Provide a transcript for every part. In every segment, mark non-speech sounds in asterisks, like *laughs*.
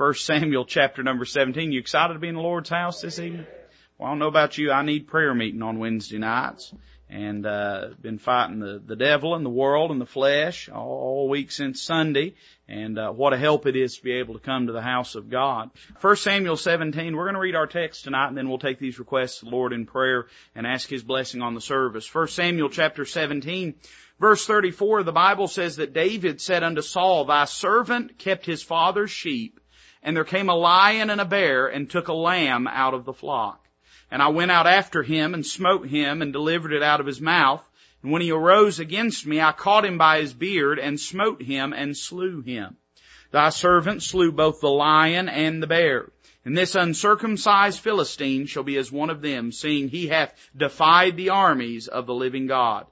First Samuel chapter number 17. You excited to be in the Lord's house this evening? Well, I don't know about you. I need prayer meeting on Wednesday nights. And, uh, been fighting the, the devil and the world and the flesh all, all week since Sunday. And, uh, what a help it is to be able to come to the house of God. First Samuel 17, we're going to read our text tonight and then we'll take these requests to the Lord in prayer and ask His blessing on the service. First Samuel chapter 17, Verse 34, the Bible says that David said unto Saul, Thy servant kept his father's sheep, and there came a lion and a bear and took a lamb out of the flock. And I went out after him and smote him and delivered it out of his mouth. And when he arose against me, I caught him by his beard and smote him and slew him. Thy servant slew both the lion and the bear. And this uncircumcised Philistine shall be as one of them, seeing he hath defied the armies of the living God.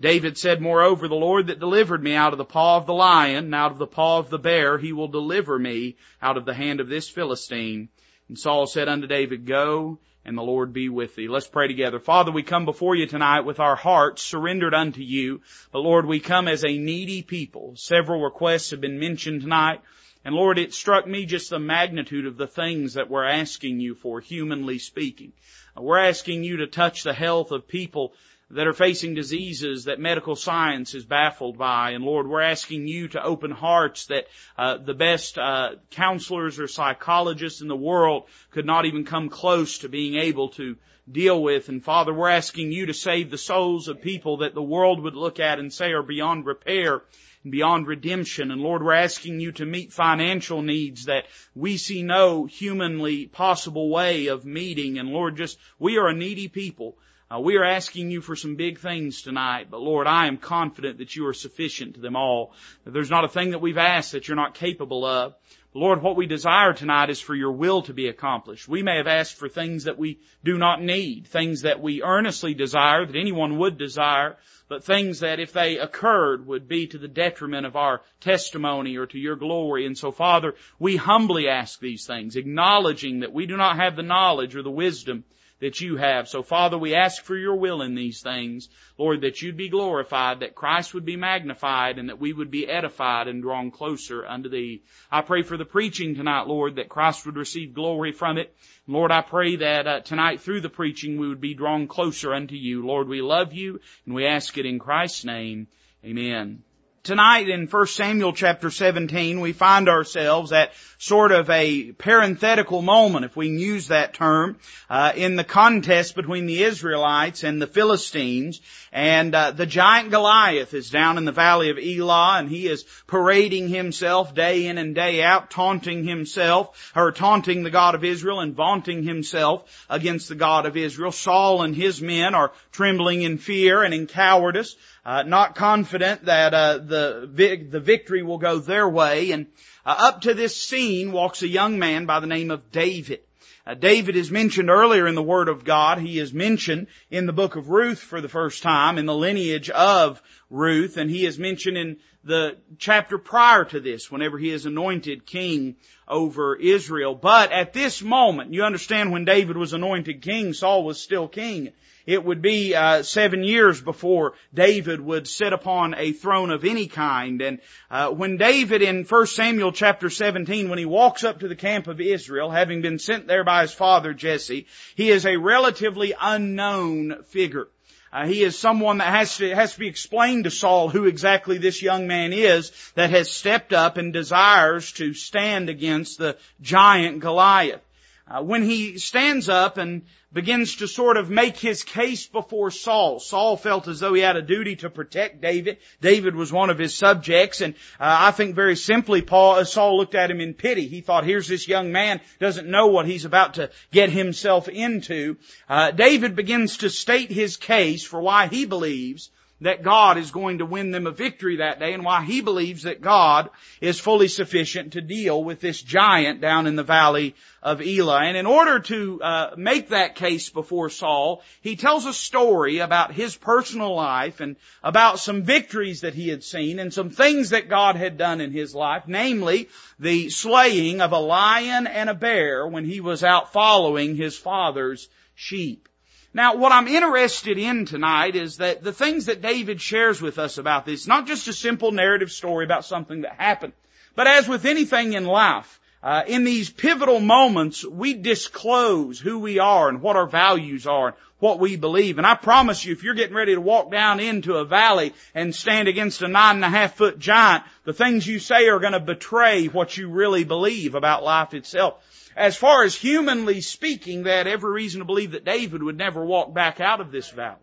David said, moreover, the Lord that delivered me out of the paw of the lion and out of the paw of the bear, he will deliver me out of the hand of this Philistine. And Saul said unto David, go and the Lord be with thee. Let's pray together. Father, we come before you tonight with our hearts surrendered unto you. But Lord, we come as a needy people. Several requests have been mentioned tonight. And Lord, it struck me just the magnitude of the things that we're asking you for, humanly speaking. We're asking you to touch the health of people that are facing diseases that medical science is baffled by. And Lord, we're asking you to open hearts that uh, the best uh, counselors or psychologists in the world could not even come close to being able to deal with. And Father, we're asking you to save the souls of people that the world would look at and say are beyond repair and beyond redemption. And Lord, we're asking you to meet financial needs that we see no humanly possible way of meeting. And Lord, just, we are a needy people. Uh, we are asking you for some big things tonight, but Lord, I am confident that you are sufficient to them all. That there's not a thing that we've asked that you're not capable of. Lord, what we desire tonight is for your will to be accomplished. We may have asked for things that we do not need, things that we earnestly desire, that anyone would desire, but things that if they occurred would be to the detriment of our testimony or to your glory. And so Father, we humbly ask these things, acknowledging that we do not have the knowledge or the wisdom that you have. So Father, we ask for your will in these things. Lord, that you'd be glorified, that Christ would be magnified, and that we would be edified and drawn closer unto thee. I pray for the preaching tonight, Lord, that Christ would receive glory from it. Lord, I pray that uh, tonight through the preaching we would be drawn closer unto you. Lord, we love you, and we ask it in Christ's name. Amen. Tonight in 1 Samuel chapter 17, we find ourselves at sort of a parenthetical moment, if we can use that term, uh, in the contest between the Israelites and the Philistines. And uh, the giant Goliath is down in the valley of Elah, and he is parading himself day in and day out, taunting himself, or taunting the God of Israel and vaunting himself against the God of Israel. Saul and his men are trembling in fear and in cowardice uh, not confident that uh, the the victory will go their way. And uh, up to this scene walks a young man by the name of David. Uh, David is mentioned earlier in the Word of God. He is mentioned in the book of Ruth for the first time in the lineage of Ruth, and he is mentioned in the chapter prior to this, whenever he is anointed king over Israel. But at this moment, you understand when David was anointed king, Saul was still king. It would be uh, seven years before David would sit upon a throne of any kind. And uh, when David in 1 Samuel chapter 17, when he walks up to the camp of Israel, having been sent there by his father Jesse, he is a relatively unknown figure. Uh, he is someone that has to, has to be explained to Saul who exactly this young man is that has stepped up and desires to stand against the giant Goliath. Uh, when he stands up and begins to sort of make his case before Saul. Saul felt as though he had a duty to protect David. David was one of his subjects, and uh, I think very simply, Paul, uh, Saul looked at him in pity. He thought, "Here's this young man doesn't know what he's about to get himself into." Uh, David begins to state his case for why he believes that God is going to win them a victory that day and why he believes that God is fully sufficient to deal with this giant down in the valley of Elah. And in order to uh, make that case before Saul, he tells a story about his personal life and about some victories that he had seen and some things that God had done in his life, namely the slaying of a lion and a bear when he was out following his father's sheep. Now, what I'm interested in tonight is that the things that David shares with us about this, not just a simple narrative story about something that happened, but as with anything in life, Uh, in these pivotal moments, we disclose who we are and what our values are and what we believe. And I promise you, if you're getting ready to walk down into a valley and stand against a nine and a half foot giant, the things you say are going to betray what you really believe about life itself. As far as humanly speaking, they had every reason to believe that David would never walk back out of this valley.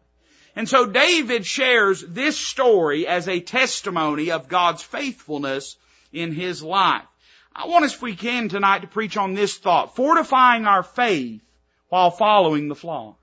And so David shares this story as a testimony of God's faithfulness in his life. I want us, if we can tonight, to preach on this thought, fortifying our faith while following the flock.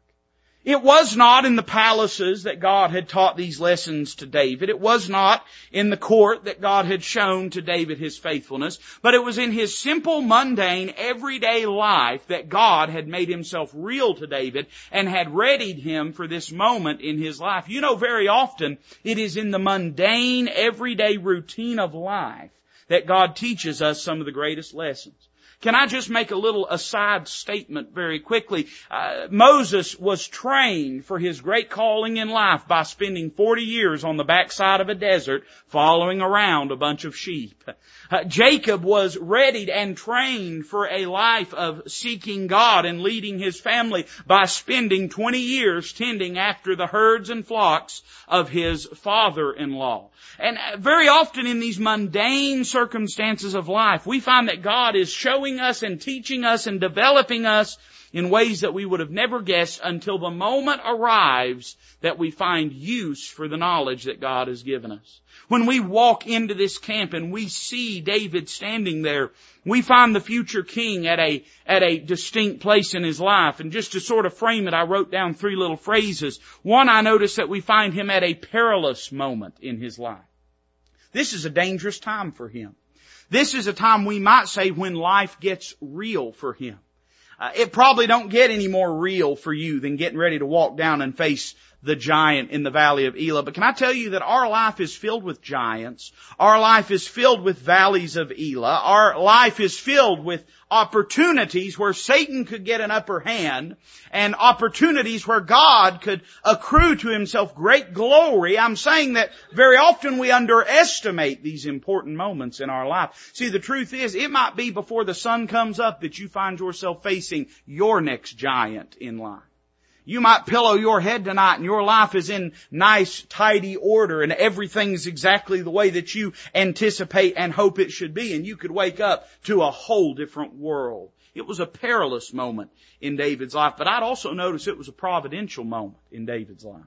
It was not in the palaces that God had taught these lessons to David. It was not in the court that God had shown to David his faithfulness, but it was in his simple, mundane, everyday life that God had made himself real to David and had readied him for this moment in his life. You know, very often it is in the mundane, everyday routine of life that God teaches us some of the greatest lessons. Can I just make a little aside statement very quickly? Uh, Moses was trained for his great calling in life by spending 40 years on the backside of a desert following around a bunch of sheep. Uh, Jacob was readied and trained for a life of seeking God and leading his family by spending 20 years tending after the herds and flocks of his father-in-law. And uh, very often in these mundane circumstances of life, we find that God is showing us and teaching us and developing us in ways that we would have never guessed until the moment arrives that we find use for the knowledge that God has given us. When we walk into this camp and we see David standing there, we find the future king at a, at a distinct place in his life. And just to sort of frame it, I wrote down three little phrases. One, I noticed that we find him at a perilous moment in his life. This is a dangerous time for him. This is a time we might say when life gets real for him. Uh, it probably don't get any more real for you than getting ready to walk down and face the giant in the valley of Elah. But can I tell you that our life is filled with giants. Our life is filled with valleys of Elah. Our life is filled with opportunities where Satan could get an upper hand and opportunities where God could accrue to himself great glory. I'm saying that very often we underestimate these important moments in our life. See, the truth is it might be before the sun comes up that you find yourself facing your next giant in life. You might pillow your head tonight and your life is in nice, tidy order and everything's exactly the way that you anticipate and hope it should be and you could wake up to a whole different world. It was a perilous moment in David's life, but I'd also notice it was a providential moment in David's life.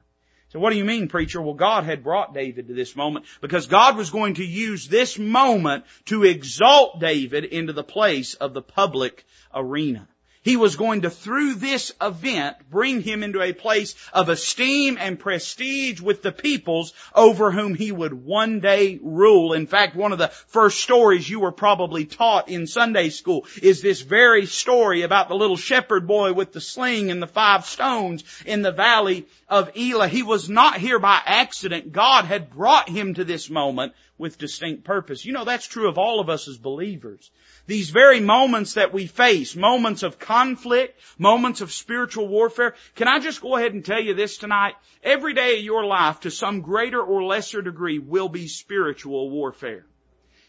So what do you mean, preacher? Well, God had brought David to this moment because God was going to use this moment to exalt David into the place of the public arena. He was going to, through this event, bring him into a place of esteem and prestige with the peoples over whom he would one day rule. In fact, one of the first stories you were probably taught in Sunday school is this very story about the little shepherd boy with the sling and the five stones in the valley of Elah. He was not here by accident. God had brought him to this moment with distinct purpose. You know, that's true of all of us as believers. These very moments that we face, moments of conflict, moments of spiritual warfare, can I just go ahead and tell you this tonight? Every day of your life, to some greater or lesser degree, will be spiritual warfare.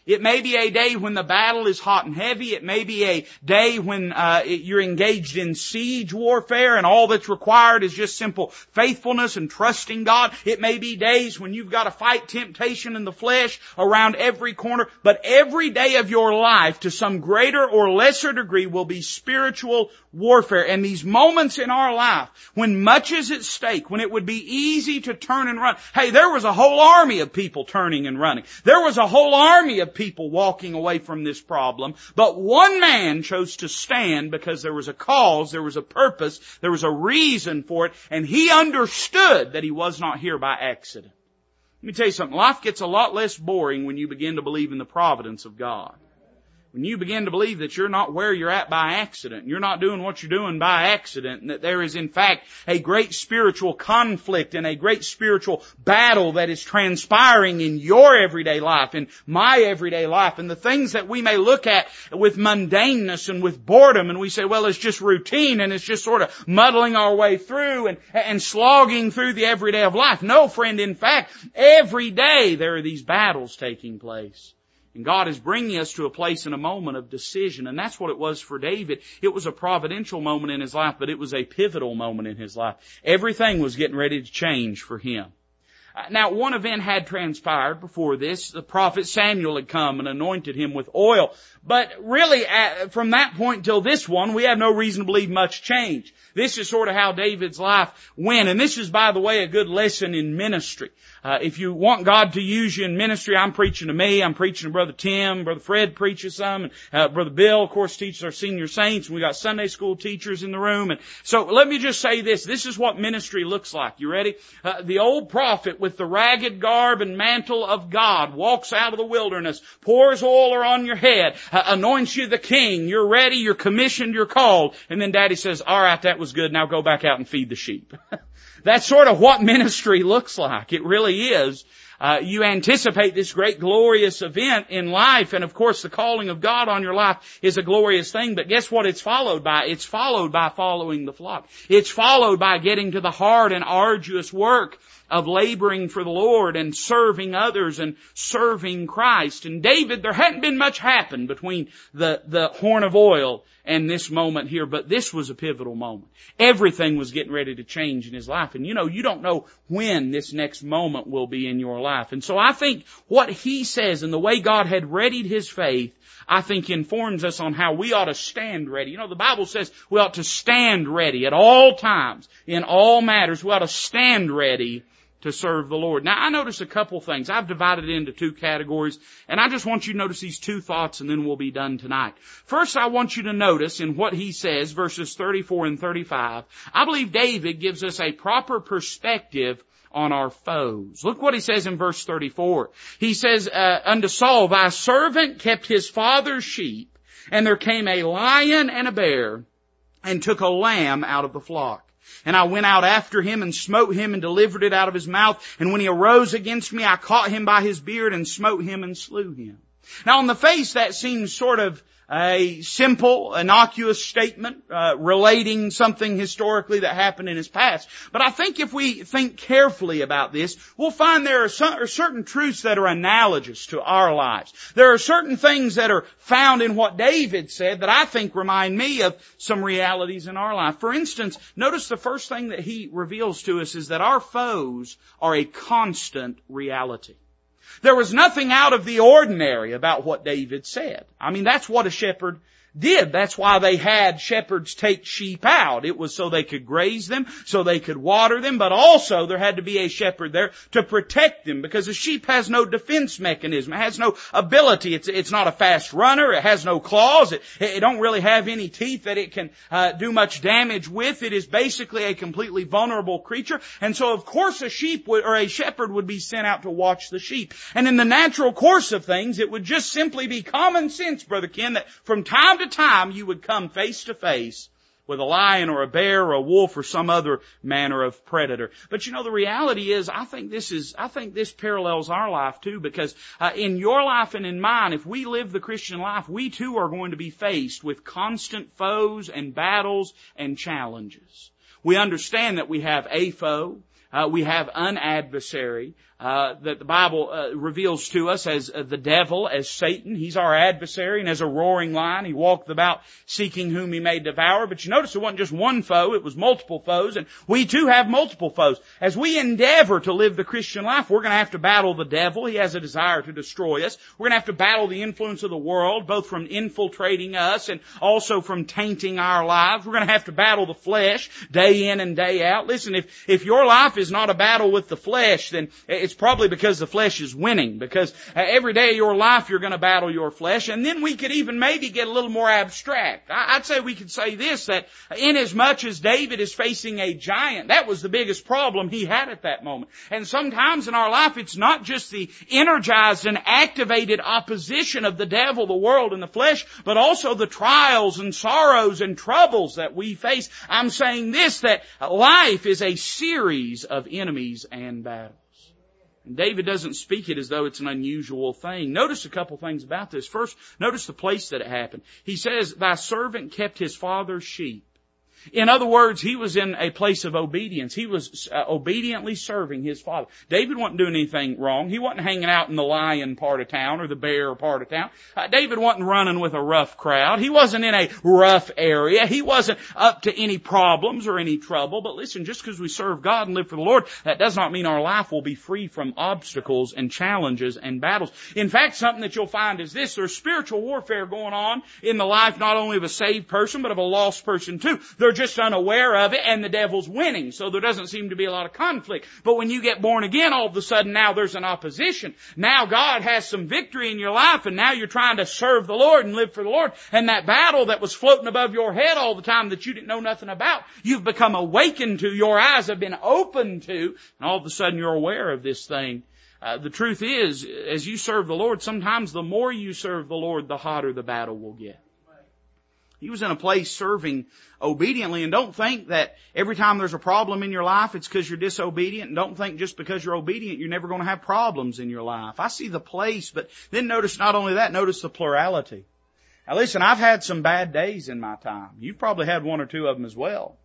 It may be a day when the battle is hot and heavy. It may be a day when uh, you're engaged in siege warfare and all that's required is just simple faithfulness and trusting God. It may be days when you've got to fight temptation in the flesh around every corner. But every day of your life, to some greater or lesser degree, will be spiritual warfare. And these moments in our life when much is at stake, when it would be easy to turn and run. Hey, there was a whole army of people turning and running. There was a whole army of people walking away from this problem, but one man chose to stand because there was a cause, there was a purpose, there was a reason for it, and he understood that he was not here by accident. Let me tell you something, life gets a lot less boring when you begin to believe in the providence of God. When you begin to believe that you're not where you're at by accident, you're not doing what you're doing by accident, and that there is in fact a great spiritual conflict and a great spiritual battle that is transpiring in your everyday life, in my everyday life, and the things that we may look at with mundaneness and with boredom, and we say, well, it's just routine and it's just sort of muddling our way through and, and slogging through the everyday of life. No, friend, in fact, every day there are these battles taking place. And God is bringing us to a place in a moment of decision. And that's what it was for David. It was a providential moment in his life, but it was a pivotal moment in his life. Everything was getting ready to change for him. Uh, now, one event had transpired before this. The prophet Samuel had come and anointed him with oil. But really, uh, from that point till this one, we have no reason to believe much change. This is sort of how David's life went. And this is, by the way, a good lesson in ministry. Uh, if you want God to use you in ministry, I'm preaching to me. I'm preaching to Brother Tim. Brother Fred preaches some. And, uh, Brother Bill, of course, teaches our senior saints. We got Sunday school teachers in the room. And so let me just say this. This is what ministry looks like. You ready? Uh, the old prophet with the ragged garb and mantle of God walks out of the wilderness, pours oil on your head, uh, anoints you the king. You're ready. You're commissioned. You're called. And then daddy says, all right, that was good. Now go back out and feed the sheep. *laughs* That's sort of what ministry looks like. It really is. Uh, you anticipate this great glorious event in life, and of course the calling of God on your life is a glorious thing, but guess what it's followed by? It's followed by following the flock. It's followed by getting to the hard and arduous work of laboring for the Lord and serving others and serving Christ. And David, there hadn't been much happen between the, the horn of oil and this moment here, but this was a pivotal moment. Everything was getting ready to change in his life. And you know, you don't know when this next moment will be in your life. And so I think what he says and the way God had readied his faith I think informs us on how we ought to stand ready. You know, the Bible says we ought to stand ready at all times, in all matters. We ought to stand ready to serve the Lord. Now I notice a couple things. I've divided it into two categories and I just want you to notice these two thoughts and then we'll be done tonight. First I want you to notice in what he says verses 34 and 35, I believe David gives us a proper perspective on our foes. Look what he says in verse 34. He says, uh, unto Saul, thy servant kept his father's sheep and there came a lion and a bear and took a lamb out of the flock. And I went out after him and smote him and delivered it out of his mouth. And when he arose against me, I caught him by his beard and smote him and slew him. Now on the face that seems sort of a simple, innocuous statement uh, relating something historically that happened in his past. But I think if we think carefully about this, we'll find there are, some, are certain truths that are analogous to our lives. There are certain things that are found in what David said that I think remind me of some realities in our life. For instance, notice the first thing that he reveals to us is that our foes are a constant reality. There was nothing out of the ordinary about what David said. I mean, that's what a shepherd did. That's why they had shepherds take sheep out. It was so they could graze them, so they could water them, but also there had to be a shepherd there to protect them because a sheep has no defense mechanism. It has no ability. It's, it's not a fast runner. It has no claws. It, it don't really have any teeth that it can uh, do much damage with. It is basically a completely vulnerable creature. And so of course a sheep would, or a shepherd would be sent out to watch the sheep. And in the natural course of things, it would just simply be common sense, Brother Ken, that from time to time you would come face to face with a lion or a bear or a wolf or some other manner of predator. But you know, the reality is, I think this is, I think this parallels our life too, because uh, in your life and in mine, if we live the Christian life, we too are going to be faced with constant foes and battles and challenges. We understand that we have a foe, uh, we have an adversary, uh, that the Bible uh, reveals to us as uh, the devil, as Satan. He's our adversary, and as a roaring lion, he walked about seeking whom he may devour. But you notice it wasn't just one foe; it was multiple foes, and we too have multiple foes. As we endeavor to live the Christian life, we're going to have to battle the devil. He has a desire to destroy us. We're going to have to battle the influence of the world, both from infiltrating us and also from tainting our lives. We're going to have to battle the flesh day in and day out. Listen, if if your life is not a battle with the flesh, then probably because the flesh is winning, because uh, every day of your life you're going to battle your flesh, and then we could even maybe get a little more abstract. I'd say we could say this, that in as much as David is facing a giant, that was the biggest problem he had at that moment. And sometimes in our life it's not just the energized and activated opposition of the devil, the world, and the flesh, but also the trials and sorrows and troubles that we face. I'm saying this, that life is a series of enemies and battles. David doesn't speak it as though it's an unusual thing. Notice a couple things about this. First, notice the place that it happened. He says, thy servant kept his father's sheep. In other words, he was in a place of obedience. He was uh, obediently serving his father. David wasn't doing anything wrong. He wasn't hanging out in the lion part of town or the bear part of town. Uh, David wasn't running with a rough crowd. He wasn't in a rough area. He wasn't up to any problems or any trouble. But listen, just because we serve God and live for the Lord, that does not mean our life will be free from obstacles and challenges and battles. In fact, something that you'll find is this, there's spiritual warfare going on in the life not only of a saved person, but of a lost person too. They're just unaware of it and the devil's winning. So there doesn't seem to be a lot of conflict. But when you get born again, all of a sudden now there's an opposition. Now God has some victory in your life and now you're trying to serve the Lord and live for the Lord. And that battle that was floating above your head all the time that you didn't know nothing about, you've become awakened to, your eyes have been opened to, and all of a sudden you're aware of this thing. Uh, the truth is, as you serve the Lord, sometimes the more you serve the Lord, the hotter the battle will get. He was in a place serving obediently and don't think that every time there's a problem in your life it's because you're disobedient and don't think just because you're obedient you're never going to have problems in your life. I see the place, but then notice not only that, notice the plurality. Now listen, I've had some bad days in my time. You've probably had one or two of them as well.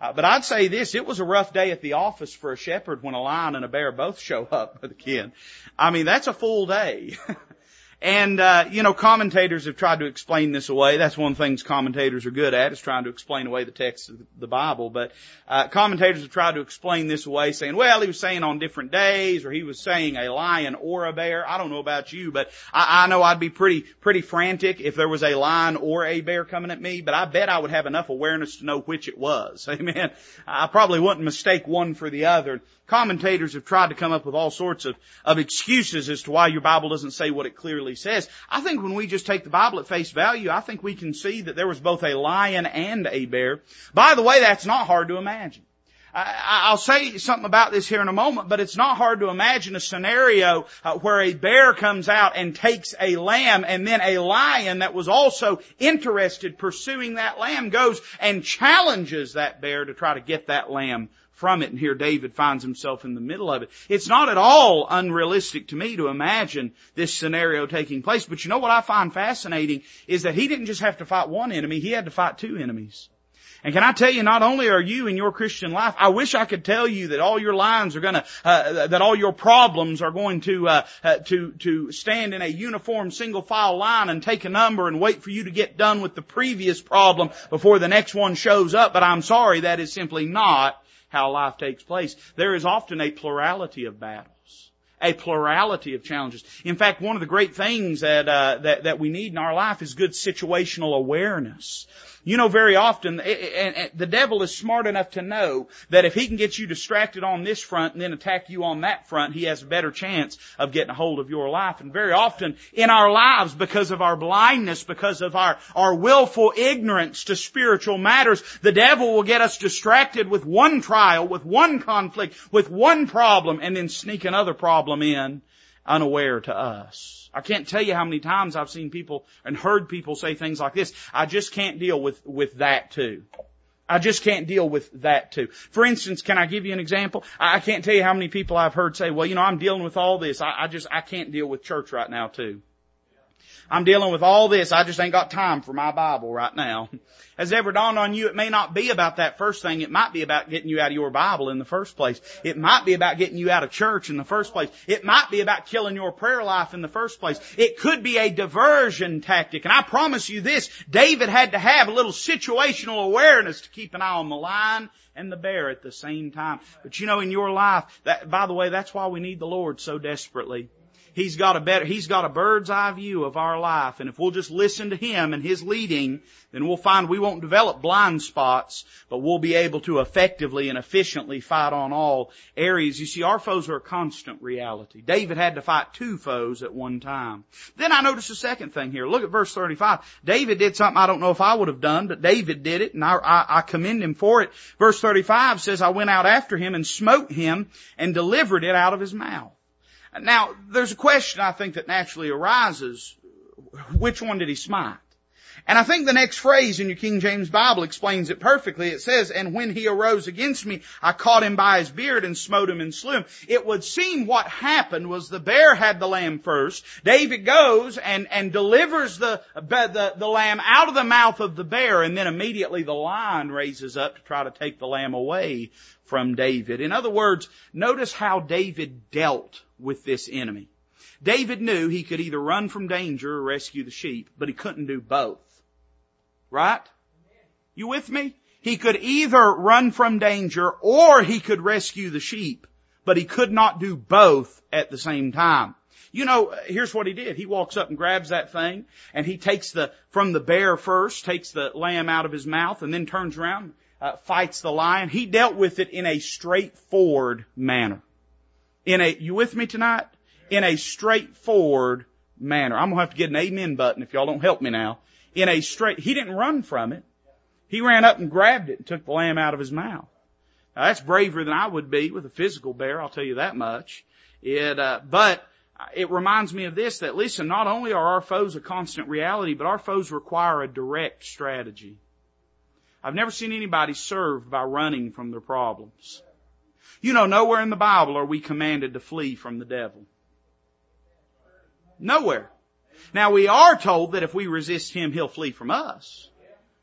Uh, but I'd say this, it was a rough day at the office for a shepherd when a lion and a bear both show up, Brother Ken. I mean, that's a full day. *laughs* And, uh, you know, commentators have tried to explain this away. That's one of the things commentators are good at, is trying to explain away the text of the Bible. But, uh, commentators have tried to explain this away saying, well, he was saying on different days, or he was saying a lion or a bear. I don't know about you, but I, I know I'd be pretty, pretty frantic if there was a lion or a bear coming at me, but I bet I would have enough awareness to know which it was. *laughs* Amen. I probably wouldn't mistake one for the other. Commentators have tried to come up with all sorts of, of excuses as to why your Bible doesn't say what it clearly says. I think when we just take the Bible at face value, I think we can see that there was both a lion and a bear. By the way, that's not hard to imagine. I, will say something about this here in a moment, but it's not hard to imagine a scenario uh, where a bear comes out and takes a lamb and then a lion that was also interested pursuing that lamb goes and challenges that bear to try to get that lamb from it. And here David finds himself in the middle of it. It's not at all unrealistic to me to imagine this scenario taking place. But you know what I find fascinating is that he didn't just have to fight one enemy, he had to fight two enemies. And can I tell you, not only are you in your Christian life, I wish I could tell you that all your lines are gonna, uh, that all your problems are going to, uh, uh, to, to stand in a uniform single file line and take a number and wait for you to get done with the previous problem before the next one shows up. But I'm sorry, that is simply not how life takes place. There is often a plurality of battles a plurality of challenges. In fact, one of the great things that, uh, that, that we need in our life is good situational awareness. You know, very often, eh, eh, and the devil is smart enough to know that if he can get you distracted on this front and then attack you on that front, he has a better chance of getting a hold of your life. And very often in our lives, because of our blindness, because of our, our willful ignorance to spiritual matters, the devil will get us distracted with one trial, with one conflict, with one problem, and then sneak another problem in unaware to us. I can't tell you how many times I've seen people and heard people say things like this. I just can't deal with, with that too. I just can't deal with that too. For instance, can I give you an example? I can't tell you how many people I've heard say, well, you know, I'm dealing with all this. I, I just, I can't deal with church right now too. I'm dealing with all this. I just ain't got time for my Bible right now. *laughs* Has ever dawned on you it may not be about that first thing. It might be about getting you out of your Bible in the first place. It might be about getting you out of church in the first place. It might be about killing your prayer life in the first place. It could be a diversion tactic. And I promise you this, David had to have a little situational awareness to keep an eye on the lion and the bear at the same time. But you know, in your life, that, by the way, that's why we need the Lord so desperately. He's got a better, He's got a bird's eye view of our life. And if we'll just listen to Him and His leading, then we'll find we won't develop blind spots, but we'll be able to effectively and efficiently fight on all areas. You see, our foes are a constant reality. David had to fight two foes at one time. Then I notice a second thing here. Look at verse 35. David did something I don't know if I would have done, but David did it, and I, I, I commend him for it. Verse 35 says, I went out after him and smote him and delivered it out of his mouth. Now, there's a question I think that naturally arises. Which one did he smite? And I think the next phrase in your King James Bible explains it perfectly. It says, and when he arose against me, I caught him by his beard and smote him and slew him. It would seem what happened was the bear had the lamb first. David goes and, and delivers the, the, the lamb out of the mouth of the bear and then immediately the lion raises up to try to take the lamb away from David. In other words, notice how David dealt with this enemy. David knew he could either run from danger or rescue the sheep, but he couldn't do both. Right? You with me? He could either run from danger or he could rescue the sheep, but he could not do both at the same time. You know, here's what he did. He walks up and grabs that thing and he takes the, from the bear first, takes the lamb out of his mouth and then turns around, uh, fights the lion. He dealt with it in a straightforward manner. In a, you with me tonight? In a straightforward manner. I'm gonna have to get an amen button if y'all don't help me now in a straight, he didn't run from it. He ran up and grabbed it and took the lamb out of his mouth. Now, that's braver than I would be with a physical bear, I'll tell you that much. It, uh, but it reminds me of this, that listen, not only are our foes a constant reality, but our foes require a direct strategy. I've never seen anybody served by running from their problems. You know, nowhere in the Bible are we commanded to flee from the devil. Nowhere. Now we are told that if we resist him, he'll flee from us.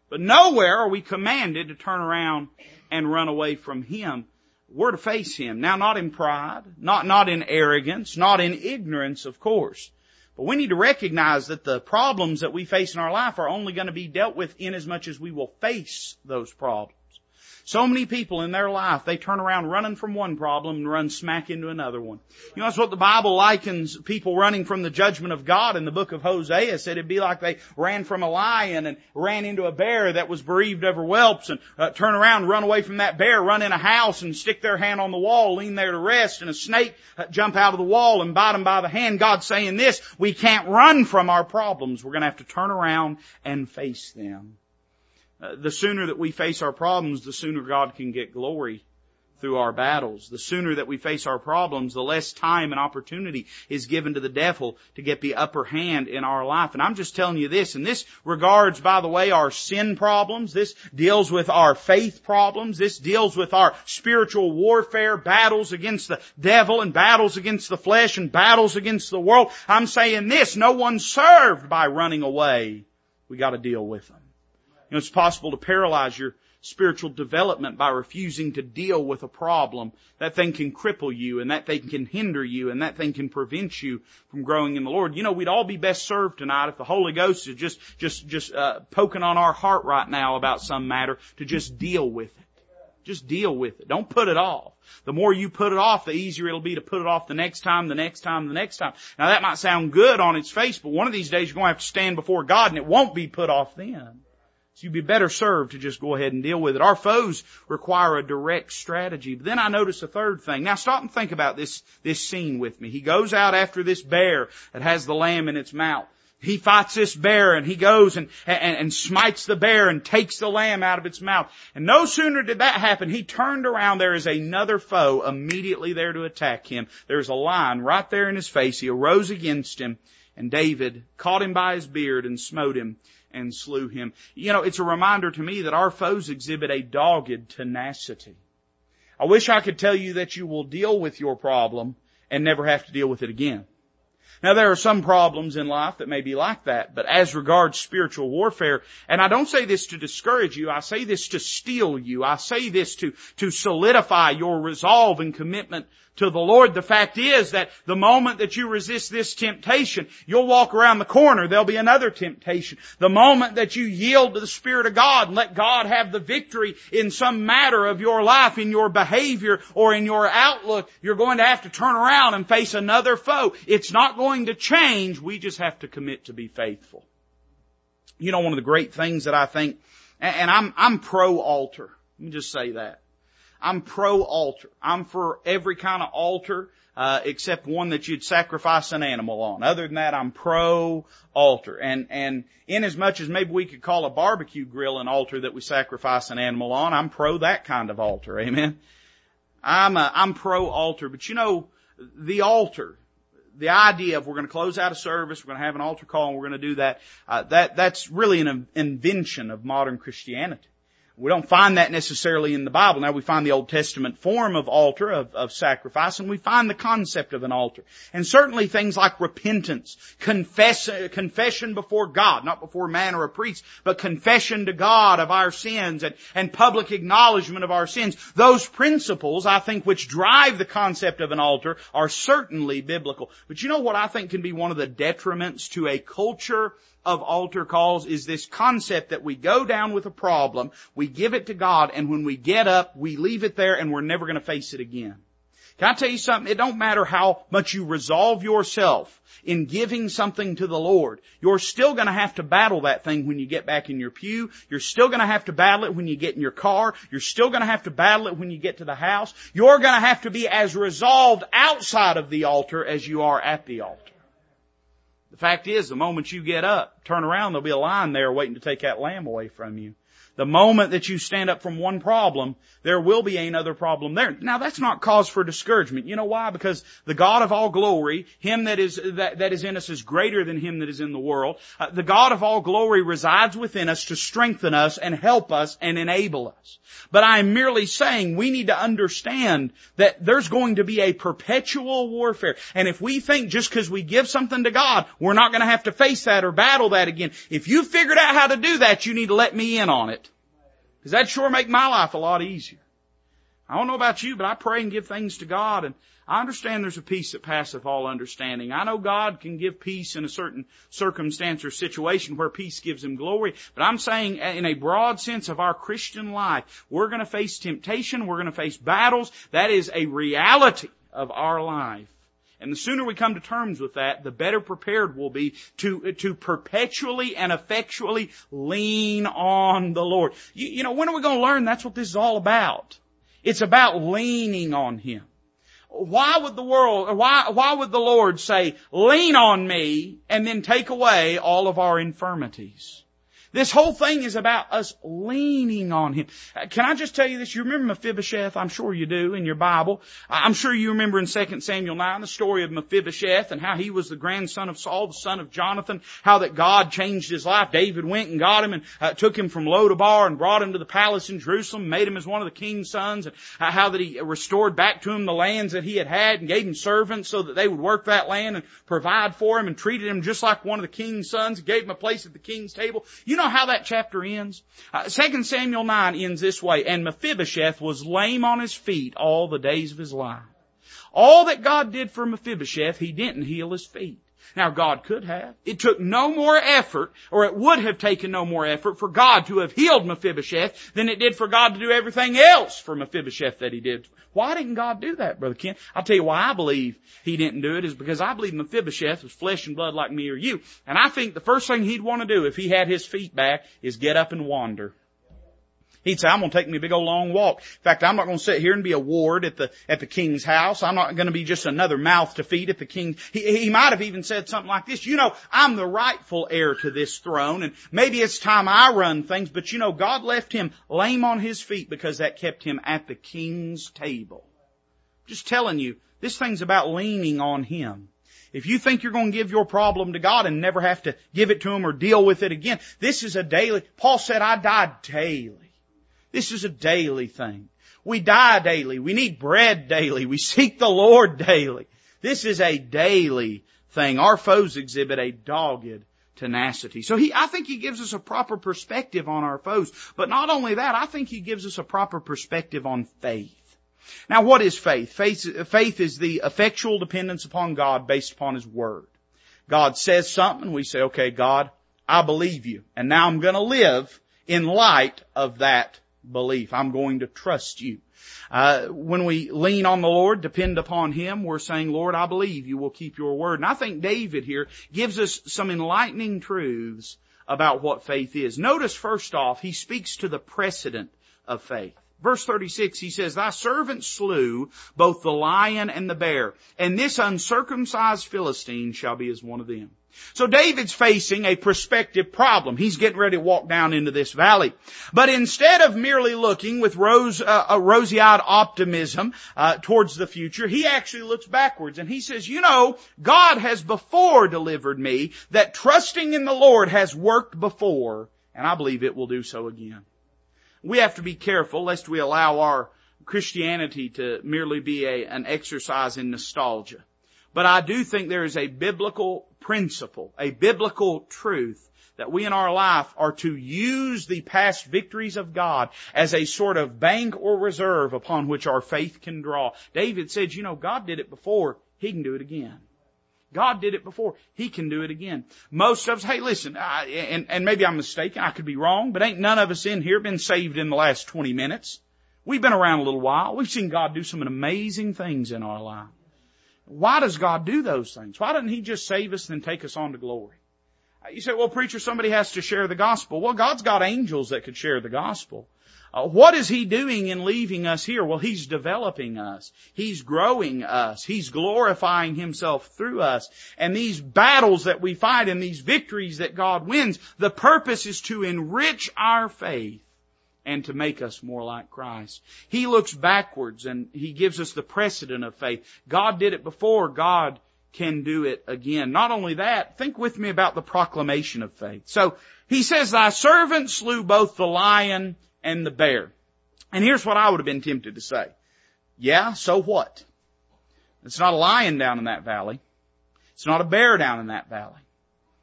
But nowhere are we commanded to turn around and run away from him. We're to face him. Now not in pride, not, not in arrogance, not in ignorance, of course. But we need to recognize that the problems that we face in our life are only going to be dealt with in as much as we will face those problems. So many people in their life, they turn around running from one problem and run smack into another one. You know, that's what the Bible likens people running from the judgment of God in the book of Hosea said it'd be like they ran from a lion and ran into a bear that was bereaved over whelps and uh, turn around, run away from that bear, run in a house and stick their hand on the wall, lean there to rest and a snake uh, jump out of the wall and bite them by the hand. God's saying this, we can't run from our problems. We're going to have to turn around and face them. Uh, the sooner that we face our problems, the sooner God can get glory through our battles. The sooner that we face our problems, the less time and opportunity is given to the devil to get the upper hand in our life. And I'm just telling you this, and this regards, by the way, our sin problems. This deals with our faith problems. This deals with our spiritual warfare, battles against the devil and battles against the flesh and battles against the world. I'm saying this, no one's served by running away. We gotta deal with them. You know, it's possible to paralyze your spiritual development by refusing to deal with a problem. That thing can cripple you and that thing can hinder you and that thing can prevent you from growing in the Lord. You know, we'd all be best served tonight if the Holy Ghost is just, just, just, uh, poking on our heart right now about some matter to just deal with it. Just deal with it. Don't put it off. The more you put it off, the easier it'll be to put it off the next time, the next time, the next time. Now that might sound good on its face, but one of these days you're going to have to stand before God and it won't be put off then. So you'd be better served to just go ahead and deal with it. Our foes require a direct strategy. But then I notice a third thing. Now stop and think about this, this scene with me. He goes out after this bear that has the lamb in its mouth. He fights this bear and he goes and, and, and smites the bear and takes the lamb out of its mouth. And no sooner did that happen, he turned around. There is another foe immediately there to attack him. There's a lion right there in his face. He arose against him and David caught him by his beard and smote him and slew him. You know, it's a reminder to me that our foes exhibit a dogged tenacity. I wish I could tell you that you will deal with your problem and never have to deal with it again. Now there are some problems in life that may be like that, but as regards spiritual warfare, and I don't say this to discourage you, I say this to steel you, I say this to, to solidify your resolve and commitment to the Lord. The fact is that the moment that you resist this temptation, you'll walk around the corner, there'll be another temptation. The moment that you yield to the Spirit of God and let God have the victory in some matter of your life, in your behavior or in your outlook, you're going to have to turn around and face another foe. It's not going to change, we just have to commit to be faithful. You know, one of the great things that I think, and I'm, I'm pro altar. Let me just say that. I'm pro altar. I'm for every kind of altar, uh, except one that you'd sacrifice an animal on. Other than that, I'm pro altar. And, and in as much as maybe we could call a barbecue grill an altar that we sacrifice an animal on, I'm pro that kind of altar. Amen. I'm, a, I'm pro altar, but you know, the altar, the idea of we're going to close out a service, we're going to have an altar call, and we're going to do that, uh, that that's really an invention of modern Christianity. We don't find that necessarily in the Bible. Now we find the Old Testament form of altar, of, of, sacrifice, and we find the concept of an altar. And certainly things like repentance, confess, confession before God, not before man or a priest, but confession to God of our sins and, and public acknowledgement of our sins. Those principles, I think, which drive the concept of an altar are certainly biblical. But you know what I think can be one of the detriments to a culture of altar calls is this concept that we go down with a problem, we give it to God, and when we get up, we leave it there and we're never going to face it again. Can I tell you something? It don't matter how much you resolve yourself in giving something to the Lord. You're still gonna have to battle that thing when you get back in your pew. You're still gonna have to battle it when you get in your car. You're still gonna have to battle it when you get to the house. You're gonna have to be as resolved outside of the altar as you are at the altar. The fact is, the moment you get up, turn around, there'll be a line there waiting to take that lamb away from you. The moment that you stand up from one problem, there will be another problem there. Now that's not cause for discouragement. You know why? Because the God of all glory, Him that is, that, that is in us is greater than Him that is in the world. Uh, the God of all glory resides within us to strengthen us and help us and enable us. But I'm merely saying we need to understand that there's going to be a perpetual warfare. And if we think just because we give something to God, we're not going to have to face that or battle that again. If you figured out how to do that, you need to let me in on it. Because that'd sure make my life a lot easier. I don't know about you, but I pray and give things to God and I understand there's a peace that passeth all understanding. I know God can give peace in a certain circumstance or situation where peace gives Him glory, but I'm saying in a broad sense of our Christian life, we're gonna face temptation, we're gonna face battles. That is a reality of our life. And the sooner we come to terms with that, the better prepared we'll be to, to perpetually and effectually lean on the Lord. You, you know, when are we going to learn that's what this is all about? It's about leaning on Him. Why would the world, why, why would the Lord say, lean on me and then take away all of our infirmities? This whole thing is about us leaning on Him. Uh, can I just tell you this? You remember Mephibosheth? I'm sure you do in your Bible. I'm sure you remember in 2 Samuel 9 the story of Mephibosheth and how he was the grandson of Saul, the son of Jonathan, how that God changed his life. David went and got him and uh, took him from Lodabar and brought him to the palace in Jerusalem, made him as one of the king's sons, and uh, how that he restored back to him the lands that he had had and gave him servants so that they would work that land and provide for him and treated him just like one of the king's sons, gave him a place at the king's table. You know know how that chapter ends? Uh, 2 Samuel 9 ends this way, and Mephibosheth was lame on his feet all the days of his life. All that God did for Mephibosheth, he didn't heal his feet. Now God could have. It took no more effort, or it would have taken no more effort for God to have healed Mephibosheth than it did for God to do everything else for Mephibosheth that he did. Why didn't God do that, Brother Ken? I'll tell you why I believe he didn't do it is because I believe Mephibosheth was flesh and blood like me or you. And I think the first thing he'd want to do if he had his feet back is get up and wander. He'd say, I'm going to take me a big old long walk. In fact, I'm not going to sit here and be a ward at the, at the king's house. I'm not going to be just another mouth to feed at the king. He, he might have even said something like this, you know, I'm the rightful heir to this throne and maybe it's time I run things, but you know, God left him lame on his feet because that kept him at the king's table. Just telling you, this thing's about leaning on him. If you think you're going to give your problem to God and never have to give it to Him or deal with it again, this is a daily, Paul said, I die daily. This is a daily thing. We die daily. We need bread daily. We seek the Lord daily. This is a daily thing. Our foes exhibit a dogged tenacity. So he, I think he gives us a proper perspective on our foes. But not only that, I think he gives us a proper perspective on faith. Now what is faith? Faith, faith is the effectual dependence upon God based upon His Word. God says something, we say, okay, God, I believe you. And now I'm gonna live in light of that belief. I'm going to trust you. Uh, when we lean on the Lord, depend upon Him, we're saying, Lord, I believe you will keep your word. And I think David here gives us some enlightening truths about what faith is. Notice first off, he speaks to the precedent of faith. Verse 36, he says, Thy servant slew both the lion and the bear, and this uncircumcised Philistine shall be as one of them. So David's facing a prospective problem. He's getting ready to walk down into this valley. But instead of merely looking with rose, uh, a rosy-eyed optimism uh, towards the future, he actually looks backwards and he says, you know, God has before delivered me, that trusting in the Lord has worked before, and I believe it will do so again. We have to be careful lest we allow our Christianity to merely be a, an exercise in nostalgia. But I do think there is a biblical principle, a biblical truth that we in our life are to use the past victories of God as a sort of bank or reserve upon which our faith can draw. David said, you know, God did it before, He can do it again. God did it before. He can do it again. Most of us, hey listen, I, and, and maybe I'm mistaken, I could be wrong, but ain't none of us in here been saved in the last 20 minutes. We've been around a little while. We've seen God do some amazing things in our life. Why does God do those things? Why doesn't He just save us and take us on to glory? You say, well preacher, somebody has to share the gospel. Well, God's got angels that could share the gospel. Uh, what is He doing in leaving us here? Well, He's developing us. He's growing us. He's glorifying Himself through us. And these battles that we fight and these victories that God wins, the purpose is to enrich our faith and to make us more like Christ. He looks backwards and He gives us the precedent of faith. God did it before, God can do it again. Not only that, think with me about the proclamation of faith. So, He says, Thy servant slew both the lion and the bear. And here's what I would have been tempted to say. Yeah, so what? It's not a lion down in that valley. It's not a bear down in that valley.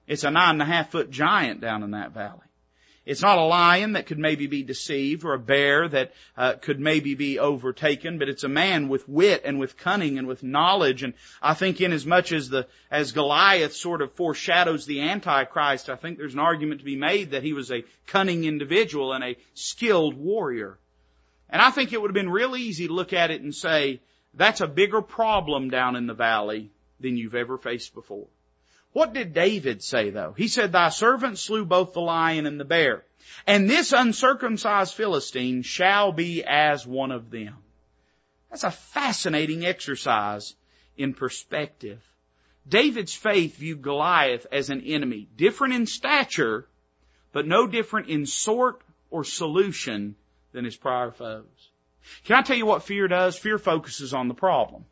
It's a nine and a half foot giant down in that valley. It's not a lion that could maybe be deceived or a bear that uh, could maybe be overtaken, but it's a man with wit and with cunning and with knowledge. And I think in as much as the as Goliath sort of foreshadows the Antichrist, I think there's an argument to be made that he was a cunning individual and a skilled warrior. And I think it would have been real easy to look at it and say, that's a bigger problem down in the valley than you've ever faced before. What did David say though? He said, thy servant slew both the lion and the bear. And this uncircumcised Philistine shall be as one of them. That's a fascinating exercise in perspective. David's faith viewed Goliath as an enemy, different in stature, but no different in sort or solution than his prior foes. Can I tell you what fear does? Fear focuses on the problem.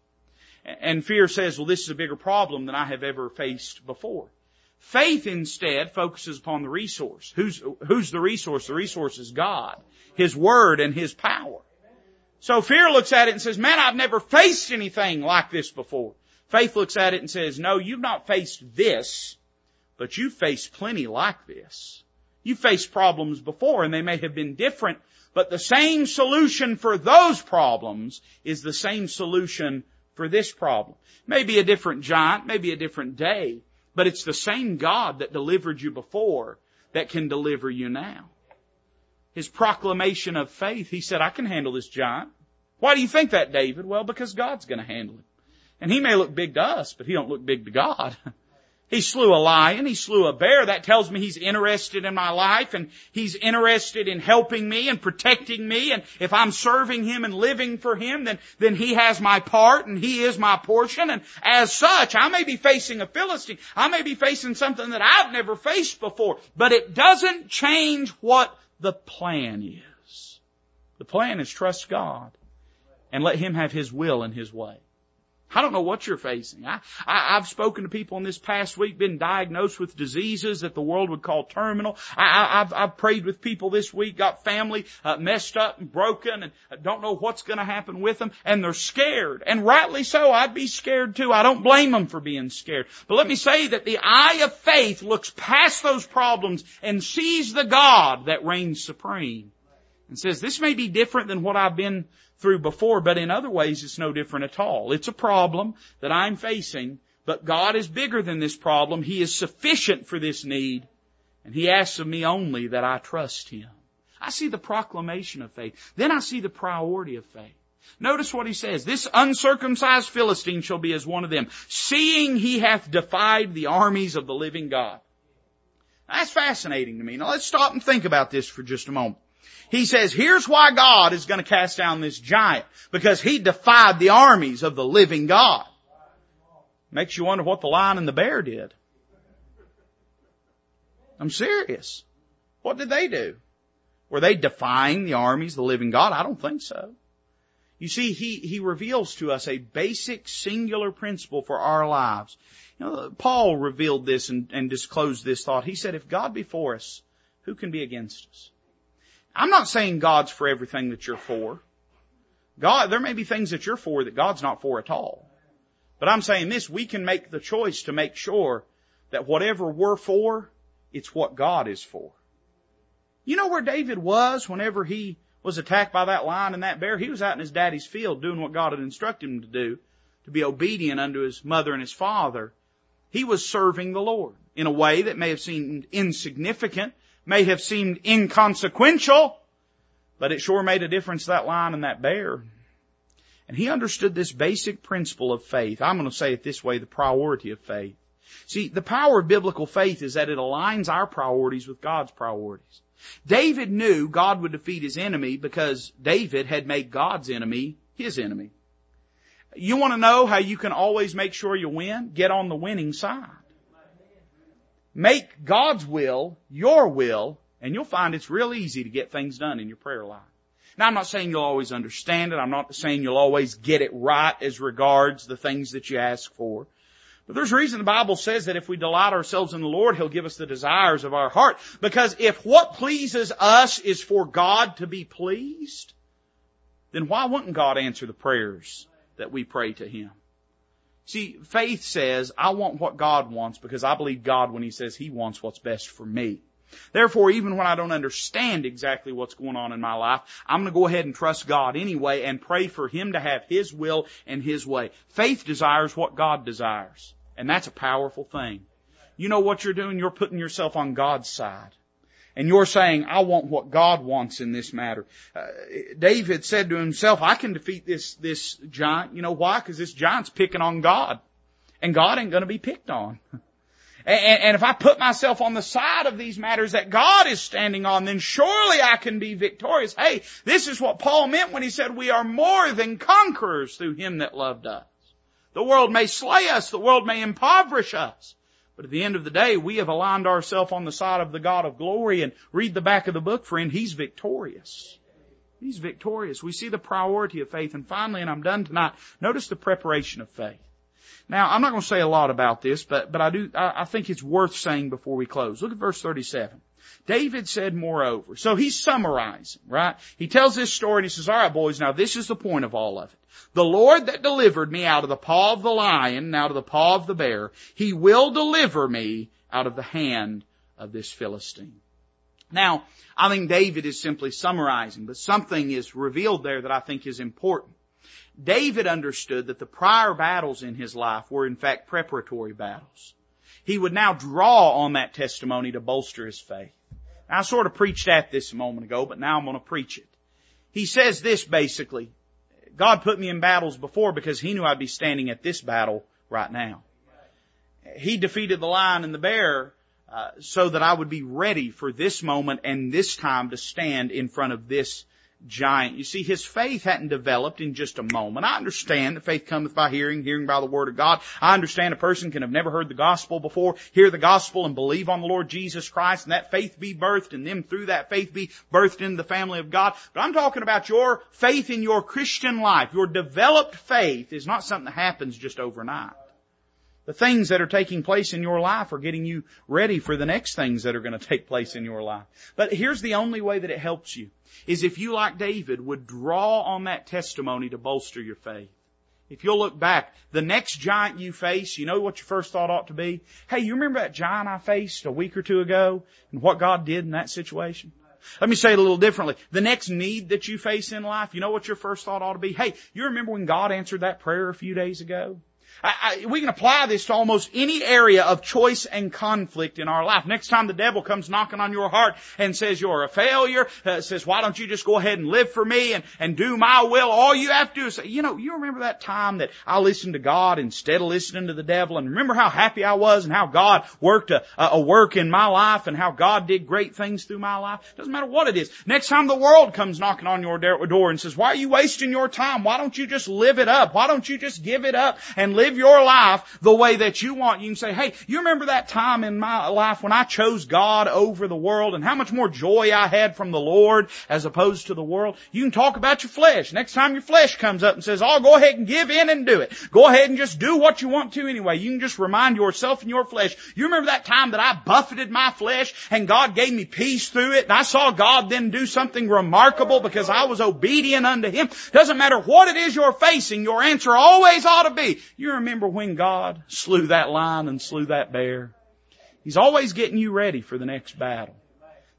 And fear says, well, this is a bigger problem than I have ever faced before. Faith instead focuses upon the resource. Who's, who's the resource? The resource is God, His Word and His power. So fear looks at it and says, man, I've never faced anything like this before. Faith looks at it and says, no, you've not faced this, but you've faced plenty like this. You've faced problems before and they may have been different, but the same solution for those problems is the same solution for this problem. Maybe a different giant, maybe a different day, but it's the same God that delivered you before that can deliver you now. His proclamation of faith, he said, I can handle this giant. Why do you think that, David? Well, because God's gonna handle him. And he may look big to us, but he don't look big to God. *laughs* He slew a lion. He slew a bear. That tells me he's interested in my life and he's interested in helping me and protecting me. And if I'm serving him and living for him, then, then he has my part and he is my portion. And as such, I may be facing a Philistine. I may be facing something that I've never faced before. But it doesn't change what the plan is. The plan is trust God and let him have his will and his way. I don't know what you're facing. I, I, have spoken to people in this past week, been diagnosed with diseases that the world would call terminal. I, have I've prayed with people this week, got family uh, messed up and broken and don't know what's going to happen with them and they're scared. And rightly so, I'd be scared too. I don't blame them for being scared. But let me say that the eye of faith looks past those problems and sees the God that reigns supreme and says, this may be different than what I've been through before, but in other ways it's no different at all. It's a problem that I'm facing, but God is bigger than this problem. He is sufficient for this need, and He asks of me only that I trust Him. I see the proclamation of faith. Then I see the priority of faith. Notice what he says. This uncircumcised Philistine shall be as one of them, seeing he hath defied the armies of the living God. That's fascinating to me. Now let's stop and think about this for just a moment. He says, here's why God is going to cast down this giant. Because he defied the armies of the living God. Makes you wonder what the lion and the bear did. I'm serious. What did they do? Were they defying the armies, of the living God? I don't think so. You see, he, he reveals to us a basic singular principle for our lives. You know, Paul revealed this and, and disclosed this thought. He said, if God be for us, who can be against us? I'm not saying God's for everything that you're for. God, there may be things that you're for that God's not for at all. But I'm saying this, we can make the choice to make sure that whatever we're for, it's what God is for. You know where David was whenever he was attacked by that lion and that bear? He was out in his daddy's field doing what God had instructed him to do, to be obedient unto his mother and his father. He was serving the Lord in a way that may have seemed insignificant, may have seemed inconsequential, but it sure made a difference that lion and that bear. And he understood this basic principle of faith. I'm going to say it this way, the priority of faith. See, the power of biblical faith is that it aligns our priorities with God's priorities. David knew God would defeat his enemy because David had made God's enemy his enemy. You want to know how you can always make sure you win? Get on the winning side. Make God's will your will and you'll find it's real easy to get things done in your prayer life. Now I'm not saying you'll always understand it. I'm not saying you'll always get it right as regards the things that you ask for. But there's a reason the Bible says that if we delight ourselves in the Lord, He'll give us the desires of our heart. Because if what pleases us is for God to be pleased, then why wouldn't God answer the prayers that we pray to Him? See, faith says, I want what God wants because I believe God when He says He wants what's best for me. Therefore, even when I don't understand exactly what's going on in my life, I'm going to go ahead and trust God anyway and pray for Him to have His will and His way. Faith desires what God desires. And that's a powerful thing. You know what you're doing? You're putting yourself on God's side. And you're saying, I want what God wants in this matter. Uh, David said to himself, I can defeat this, this giant. You know why? Because this giant's picking on God. And God ain't gonna be picked on. And, and, if I put myself on the side of these matters that God is standing on, then surely I can be victorious. Hey, this is what Paul meant when he said we are more than conquerors through Him that loved us. The world may slay us, the world may impoverish us. But at the end of the day, we have aligned ourselves on the side of the God of glory and read the back of the book, friend, He's victorious. He's victorious. We see the priority of faith. And finally, and I'm done tonight, notice the preparation of faith. Now, I'm not going to say a lot about this, but, but I do, I, I think it's worth saying before we close. Look at verse 37. David said moreover. So he's summarizing, right? He tells this story and he says, alright boys, now this is the point of all of it. The Lord that delivered me out of the paw of the lion and out of the paw of the bear, he will deliver me out of the hand of this Philistine. Now, I think David is simply summarizing, but something is revealed there that I think is important. David understood that the prior battles in his life were in fact preparatory battles. He would now draw on that testimony to bolster his faith. I sort of preached at this a moment ago, but now I'm going to preach it. He says this basically, God put me in battles before because He knew I'd be standing at this battle right now. He defeated the lion and the bear uh, so that I would be ready for this moment and this time to stand in front of this giant. You see, his faith hadn't developed in just a moment. I understand that faith cometh by hearing, hearing by the word of God. I understand a person can have never heard the gospel before, hear the gospel and believe on the Lord Jesus Christ and that faith be birthed and them through that faith be birthed into the family of God. But I'm talking about your faith in your Christian life. Your developed faith is not something that happens just overnight. The things that are taking place in your life are getting you ready for the next things that are going to take place in your life. But here's the only way that it helps you, is if you like David would draw on that testimony to bolster your faith. If you'll look back, the next giant you face, you know what your first thought ought to be? Hey, you remember that giant I faced a week or two ago and what God did in that situation? Let me say it a little differently. The next need that you face in life, you know what your first thought ought to be? Hey, you remember when God answered that prayer a few days ago? I, I, we can apply this to almost any area of choice and conflict in our life. Next time the devil comes knocking on your heart and says you're a failure, uh, says why don't you just go ahead and live for me and, and do my will, all you have to do is say, you know, you remember that time that I listened to God instead of listening to the devil and remember how happy I was and how God worked a, a work in my life and how God did great things through my life? Doesn't matter what it is. Next time the world comes knocking on your door and says, why are you wasting your time? Why don't you just live it up? Why don't you just give it up and live your life the way that you want. You can say, hey, you remember that time in my life when I chose God over the world and how much more joy I had from the Lord as opposed to the world? You can talk about your flesh. Next time your flesh comes up and says, oh, go ahead and give in and do it. Go ahead and just do what you want to anyway. You can just remind yourself and your flesh. You remember that time that I buffeted my flesh and God gave me peace through it and I saw God then do something remarkable because I was obedient unto Him. Doesn't matter what it is you're facing, your answer always ought to be, you remember when God slew that lion and slew that bear? He's always getting you ready for the next battle.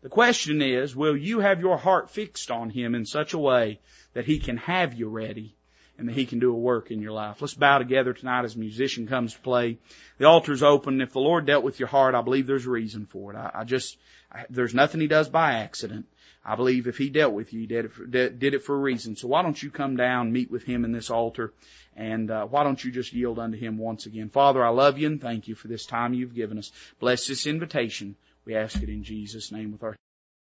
The question is, will you have your heart fixed on Him in such a way that He can have you ready and that He can do a work in your life? Let's bow together tonight as a musician comes to play. The altar's open. If the Lord dealt with your heart, I believe there's a reason for it. I, I just, I, there's nothing He does by accident. I believe if He dealt with you, He did it, for, did it for a reason. So why don't you come down, meet with Him in this altar, and uh, why don't you just yield unto Him once again? Father, I love you and thank you for this time you've given us. Bless this invitation. We ask it in Jesus' name with our